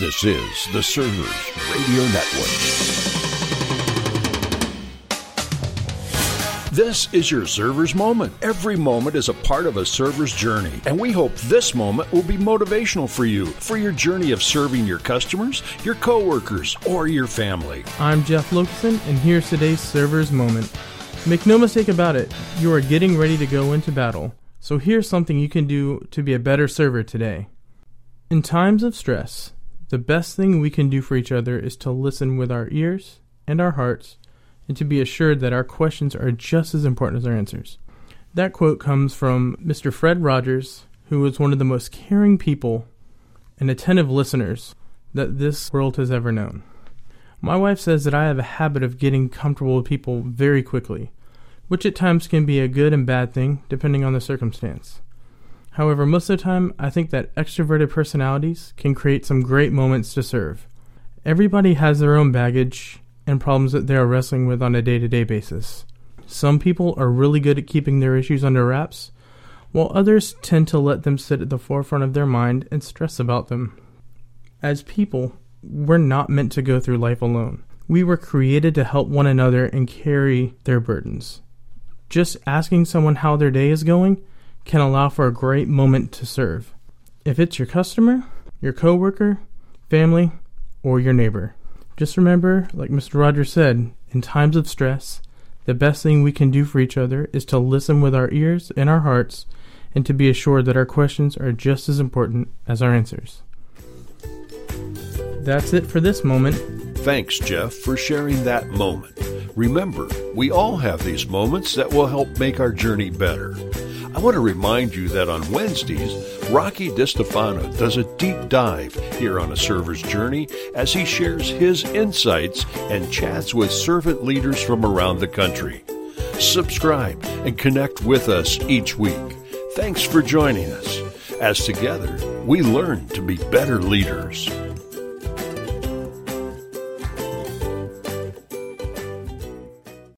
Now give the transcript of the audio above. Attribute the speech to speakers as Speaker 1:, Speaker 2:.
Speaker 1: This is the Servers Radio Network. This is your server's moment. Every moment is a part of a server's journey, and we hope this moment will be motivational for you for your journey of serving your customers, your coworkers, or your family.
Speaker 2: I'm Jeff Lokeson, and here's today's server's moment. Make no mistake about it, you are getting ready to go into battle. So here's something you can do to be a better server today. In times of stress, the best thing we can do for each other is to listen with our ears and our hearts and to be assured that our questions are just as important as our answers. That quote comes from Mr. Fred Rogers, who was one of the most caring people and attentive listeners that this world has ever known. My wife says that I have a habit of getting comfortable with people very quickly, which at times can be a good and bad thing depending on the circumstance. However, most of the time, I think that extroverted personalities can create some great moments to serve. Everybody has their own baggage and problems that they are wrestling with on a day to day basis. Some people are really good at keeping their issues under wraps, while others tend to let them sit at the forefront of their mind and stress about them. As people, we're not meant to go through life alone. We were created to help one another and carry their burdens. Just asking someone how their day is going can allow for a great moment to serve. If it's your customer, your coworker, family, or your neighbor. Just remember, like Mr. Rogers said, in times of stress, the best thing we can do for each other is to listen with our ears and our hearts and to be assured that our questions are just as important as our answers. That's it for this moment.
Speaker 1: Thanks, Jeff, for sharing that moment. Remember, we all have these moments that will help make our journey better. I want to remind you that on Wednesdays, Rocky DiStefano does a deep dive here on a server's journey as he shares his insights and chats with servant leaders from around the country. Subscribe and connect with us each week. Thanks for joining us as together we learn to be better leaders.